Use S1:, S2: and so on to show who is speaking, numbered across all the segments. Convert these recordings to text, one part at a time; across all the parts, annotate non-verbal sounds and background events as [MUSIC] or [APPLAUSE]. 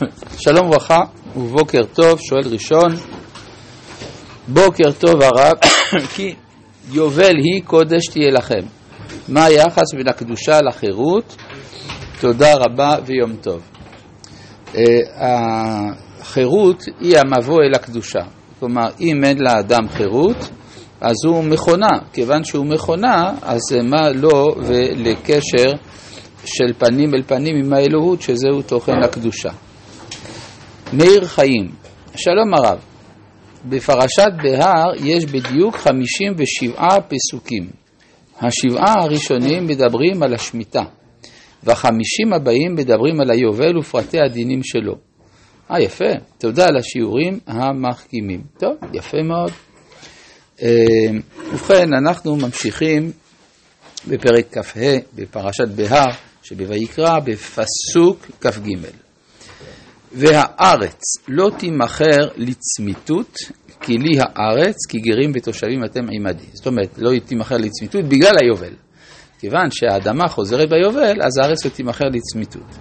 S1: [LAUGHS] שלום וברכה ובוקר טוב, שואל ראשון. בוקר טוב הרב, [COUGHS] כי יובל היא קודש תהיה לכם. מה היחס בין הקדושה לחירות? תודה רבה ויום טוב. אה, החירות היא המבוא אל הקדושה. כלומר, אם אין לאדם חירות, אז הוא מכונה. כיוון שהוא מכונה, אז מה לו ולקשר של פנים אל פנים עם האלוהות, שזהו תוכן הקדושה. מאיר חיים, שלום הרב, בפרשת בהר יש בדיוק 57 פסוקים. השבעה הראשונים מדברים על השמיטה, והחמישים הבאים מדברים על היובל ופרטי הדינים שלו. אה, יפה, תודה על השיעורים המחכימים. טוב, יפה מאוד. אה, ובכן, אנחנו ממשיכים בפרק כ"ה בפרשת בהר שבויקרא בפסוק כ"ג. והארץ לא תימכר לצמיתות, כי לי הארץ, כי גרים ותושבים אתם עמדי. זאת אומרת, לא תימכר לצמיתות בגלל היובל. כיוון שהאדמה חוזרת ביובל, אז הארץ לא תימכר לצמיתות.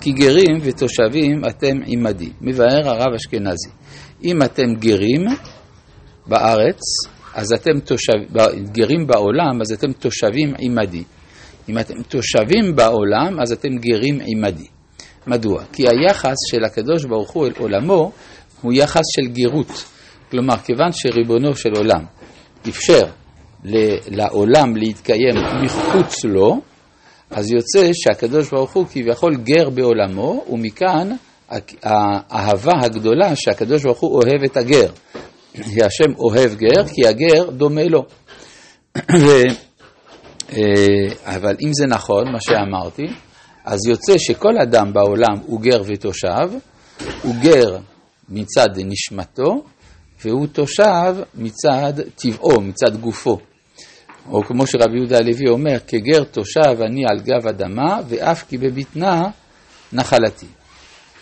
S1: כי גרים ותושבים אתם עמדי. מבאר הרב אשכנזי. אם אתם גרים בארץ, אז אתם תושב... גרים בעולם, אז אתם תושבים עמדי. אם אתם תושבים בעולם, אז אתם גרים עמדי. מדוע? כי היחס של הקדוש ברוך הוא אל עולמו הוא יחס של גירות. כלומר, כיוון שריבונו של עולם אפשר לעולם להתקיים מחוץ לו, אז יוצא שהקדוש ברוך הוא כביכול גר בעולמו, ומכאן האהבה הגדולה שהקדוש ברוך הוא אוהב את הגר. כי השם אוהב גר, כי הגר דומה לו. [COUGHS] אה, אבל אם זה נכון, מה שאמרתי, אז יוצא שכל אדם בעולם הוא גר ותושב, הוא גר מצד נשמתו, והוא תושב מצד טבעו, מצד גופו. או כמו שרבי יהודה הלוי אומר, כגר תושב אני על גב אדמה, ואף כי בבטנה נחלתי.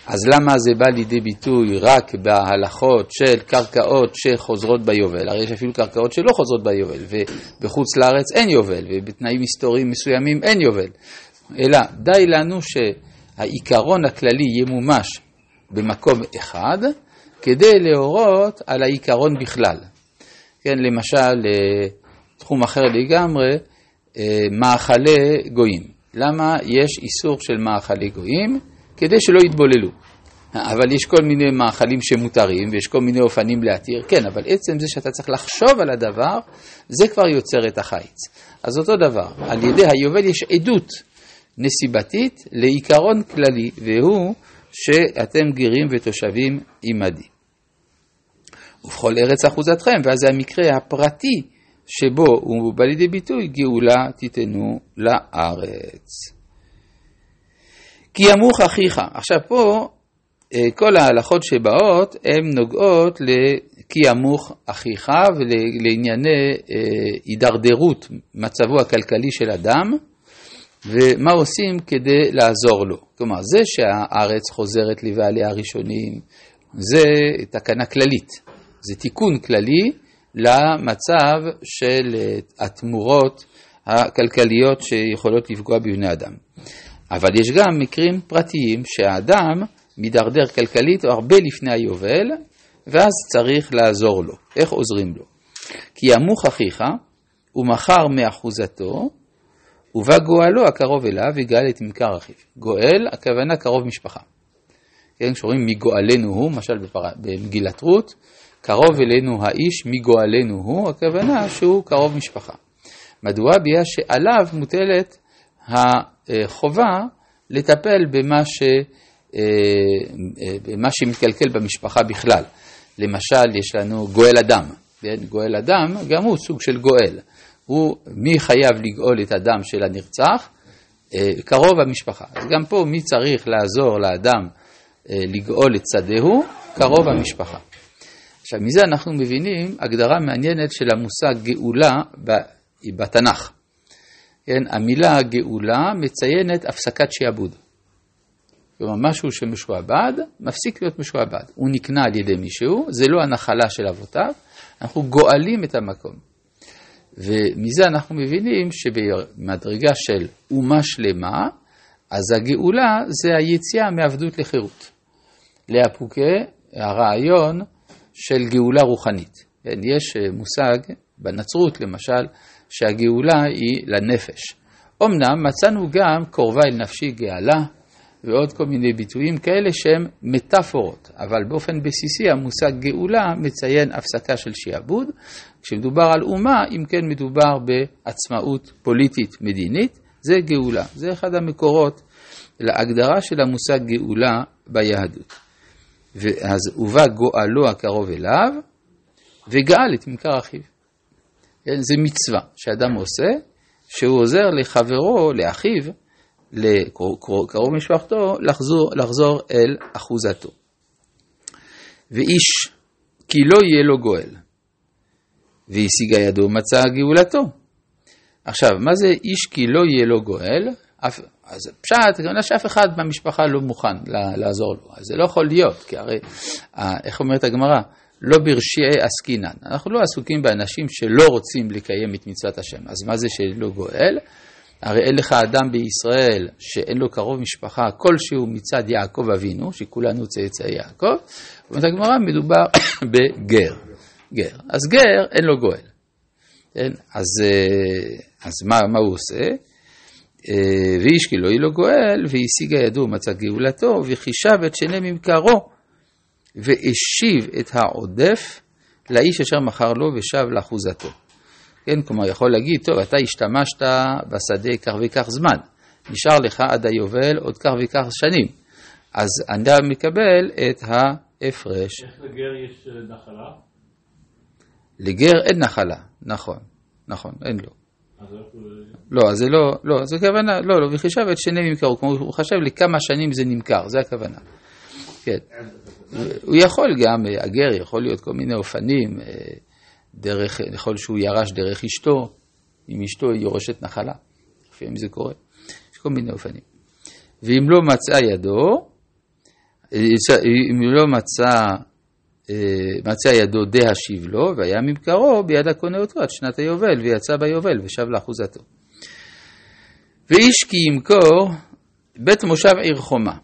S1: אז למה זה בא לידי ביטוי רק בהלכות של קרקעות שחוזרות ביובל? הרי יש אפילו קרקעות שלא חוזרות ביובל, ובחוץ לארץ אין יובל, ובתנאים היסטוריים מסוימים אין יובל. אלא די לנו שהעיקרון הכללי ימומש במקום אחד, כדי להורות על העיקרון בכלל. כן, למשל, תחום אחר לגמרי, אה, מאכלי גויים. למה יש איסור של מאכלי גויים? כדי שלא יתבוללו. אבל יש כל מיני מאכלים שמותרים ויש כל מיני אופנים להתיר, כן, אבל עצם זה שאתה צריך לחשוב על הדבר, זה כבר יוצר את החיץ. אז אותו דבר, על ידי היובל יש עדות נסיבתית לעיקרון כללי, והוא שאתם גרים ותושבים עמדי. ובכל ארץ אחוזתכם, ואז זה המקרה הפרטי שבו הוא בא לידי ביטוי, גאולה תיתנו לארץ. כי ימוך אחיך. עכשיו פה אה, כל ההלכות שבאות הן נוגעות לכי ימוך אחיך ולענייני אה, הידרדרות מצבו הכלכלי של אדם ומה עושים כדי לעזור לו. כלומר, זה שהארץ חוזרת לבעלי הראשונים זה תקנה כללית, זה תיקון כללי למצב של אה, התמורות הכלכליות שיכולות לפגוע בבני אדם. אבל יש גם מקרים פרטיים שהאדם מידרדר כלכלית הרבה לפני היובל, ואז צריך לעזור לו. איך עוזרים לו? כי ימוך אחיך, ומכר מאחוזתו, ובא גואלו הקרוב אליו, וגאל את ממכר אחיו. גואל, הכוונה קרוב משפחה. כן, כשאומרים מגואלנו הוא, למשל. במגילת רות, קרוב אלינו האיש, מגואלנו הוא, הכוונה שהוא קרוב משפחה. מדוע? בגלל שעליו מוטלת החובה לטפל במה, ש, אה, אה, במה שמתקלקל במשפחה בכלל. למשל, יש לנו גואל אדם. כן? גואל אדם, גם הוא סוג של גואל. הוא, מי חייב לגאול את הדם של הנרצח? אה, קרוב המשפחה. אז גם פה, מי צריך לעזור לאדם לגאול את שדהו? קרוב המשפחה. עכשיו, מזה אנחנו מבינים הגדרה מעניינת של המושג גאולה בתנ"ך. כן, המילה גאולה מציינת הפסקת שעבוד. כלומר, משהו שמשועבד, מפסיק להיות משועבד. הוא נקנה על ידי מישהו, זה לא הנחלה של אבותיו, אנחנו גואלים את המקום. ומזה אנחנו מבינים שבמדרגה של אומה שלמה, אז הגאולה זה היציאה מעבדות לחירות. לאפוקי הרעיון של גאולה רוחנית. כן, יש אה, מושג בנצרות למשל שהגאולה היא לנפש. אמנם מצאנו גם קרובה אל נפשי גאלה ועוד כל מיני ביטויים כאלה שהם מטאפורות, אבל באופן בסיסי המושג גאולה מציין הפסקה של שיעבוד. כשמדובר על אומה, אם כן מדובר בעצמאות פוליטית מדינית, זה גאולה. זה אחד המקורות להגדרה של המושג גאולה ביהדות. אז הובא גואלו הקרוב אליו, וגאל את ממכר אחיו. כן, זה מצווה שאדם עושה, שהוא עוזר לחברו, לאחיו, לקרוב משפחתו, לחזור, לחזור אל אחוזתו. ואיש כי לא יהיה לו גואל, והשיגה ידו מצא גאולתו. עכשיו, מה זה איש כי לא יהיה לו גואל? אף, אז פשט, כמובן שאף אחד במשפחה לא מוכן לעזור לו. אז זה לא יכול להיות, כי הרי, איך אומרת הגמרא? לא ברשיעי עסקינן. אנחנו לא עסוקים באנשים שלא רוצים לקיים את מצוות השם. אז מה זה שלא גואל? הרי אין לך אדם בישראל שאין לו קרוב משפחה כלשהו מצד יעקב אבינו, שכולנו צאצאי יעקב, אומרת הגמרא, מדובר [COUGHS] בגר. גר. אז גר, אין לו גואל. כן? אז, אה, אז מה, מה הוא עושה? אה, ואיש כי לא יהיה לו גואל, והשיגה ידו מצא גאולתו, וחישב את שני ממכרו, והשיב את העודף לאיש אשר מכר לו ושב לאחוזתו. כן, כלומר, יכול להגיד, טוב, אתה השתמשת בשדה כך וכך זמן, נשאר לך עד היובל עוד כך וכך שנים, אז אני מקבל את ההפרש.
S2: איך לגר יש אה, נחלה?
S1: לגר אין נחלה, נכון, נכון, אין לו. לא, אז זה לא, לא, זה כוונה, לא, לא, וחישב את שני נמכרו, כלומר הוא חשב לכמה שנים זה נמכר, זה הכוונה. כן. הוא יכול גם, אה, הגר יכול להיות כל מיני אופנים, אה, דרך, יכול שהוא ירש דרך אשתו, אם אשתו היא יורשת נחלה, לפעמים זה קורה, יש כל מיני אופנים. ואם לא מצא ידו, אה, אם לא מצא, מצא ידו דה השיב לו, והיה ממכרו ביד הקונה אותו עד שנת היובל, ויצא ביובל ושב לאחוזתו. ואיש כי ימכור בית מושב עיר חומה.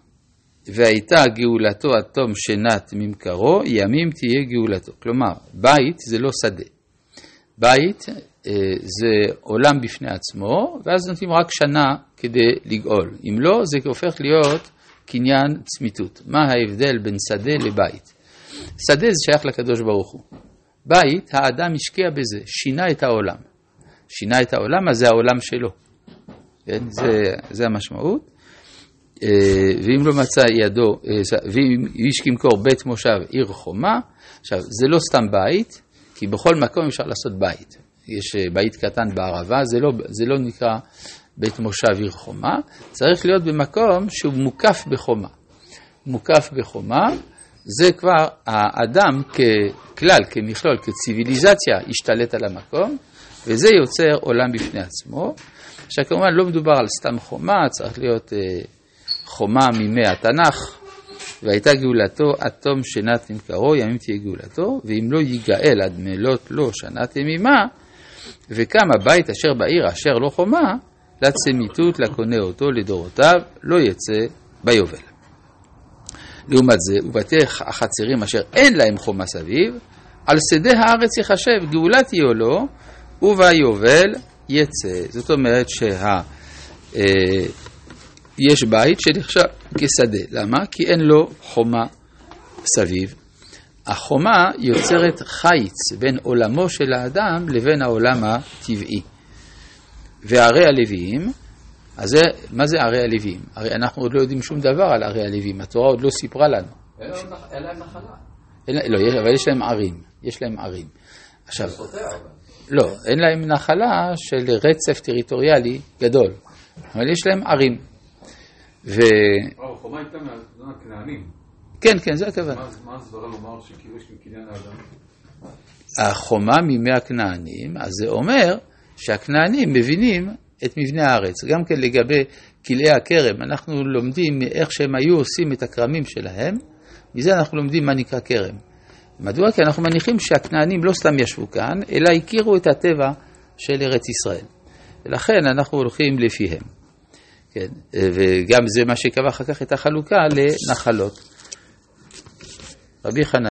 S1: והייתה גאולתו עד תום שנת ממכרו, ימים תהיה גאולתו. כלומר, בית זה לא שדה. בית אה, זה עולם בפני עצמו, ואז נותנים רק שנה כדי לגאול. אם לא, זה הופך להיות קניין צמיתות. מה ההבדל בין שדה לבית? שדה זה שייך לקדוש ברוך הוא. בית, האדם השקיע בזה, שינה את העולם. שינה את העולם, אז זה העולם שלו. כן? זה, זה המשמעות. אה, ואם לא מצא ידו, אה, ואם איש כמקור בית מושב עיר חומה, עכשיו זה לא סתם בית, כי בכל מקום אפשר לעשות בית. יש אה, בית קטן בערבה, זה לא, זה לא נקרא בית מושב עיר חומה, צריך להיות במקום שהוא מוקף בחומה. מוקף בחומה, זה כבר האדם ככלל, כמכלול, כציוויליזציה, השתלט על המקום, וזה יוצר עולם בפני עצמו. עכשיו כמובן לא מדובר על סתם חומה, צריך להיות חומה מימי התנ"ך, והייתה גאולתו עד תום שנת נמכרו, ימים תהיה גאולתו, ואם לא ייגאל עד מלות לו שנת ימימה, וקם הבית אשר בעיר אשר לא חומה, לצמיתות לקונה אותו לדורותיו, לא יצא ביובל. לעומת זה, ובתי החצרים אשר אין להם חומה סביב, על שדה הארץ יחשב גאולה תהיה לו, וביובל יצא. זאת אומרת שה... יש בית שנחשב כשדה. למה? כי אין לו חומה סביב. החומה יוצרת חיץ בין עולמו של האדם לבין העולם הטבעי. וערי הלוויים, אז זה, מה זה ערי הלוויים? הרי אנחנו עוד לא יודעים שום דבר על ערי הלוויים, התורה עוד לא סיפרה לנו.
S2: אין להם נחלה.
S1: לא, אבל יש להם ערים, יש להם ערים. עכשיו, לא, אין להם נחלה של רצף טריטוריאלי גדול, אבל יש להם ערים.
S2: ו... החומה הייתה מהכנענים.
S1: כן, כן, זה הכוונה.
S2: מה הסברה לומר שכאילו יש מקניין האדם?
S1: החומה מימי הכנענים, אז זה אומר שהכנענים מבינים את מבנה הארץ. גם כן לגבי כלאי הכרם, אנחנו לומדים איך שהם היו עושים את הכרמים שלהם, מזה אנחנו לומדים מה נקרא כרם. מדוע? כי אנחנו מניחים שהכנענים לא סתם ישבו כאן, אלא הכירו את הטבע של ארץ ישראל. ולכן אנחנו הולכים לפיהם. כן, אה, וגם זה מה שקבע אחר כך את החלוקה לנחלות. רבי חנן.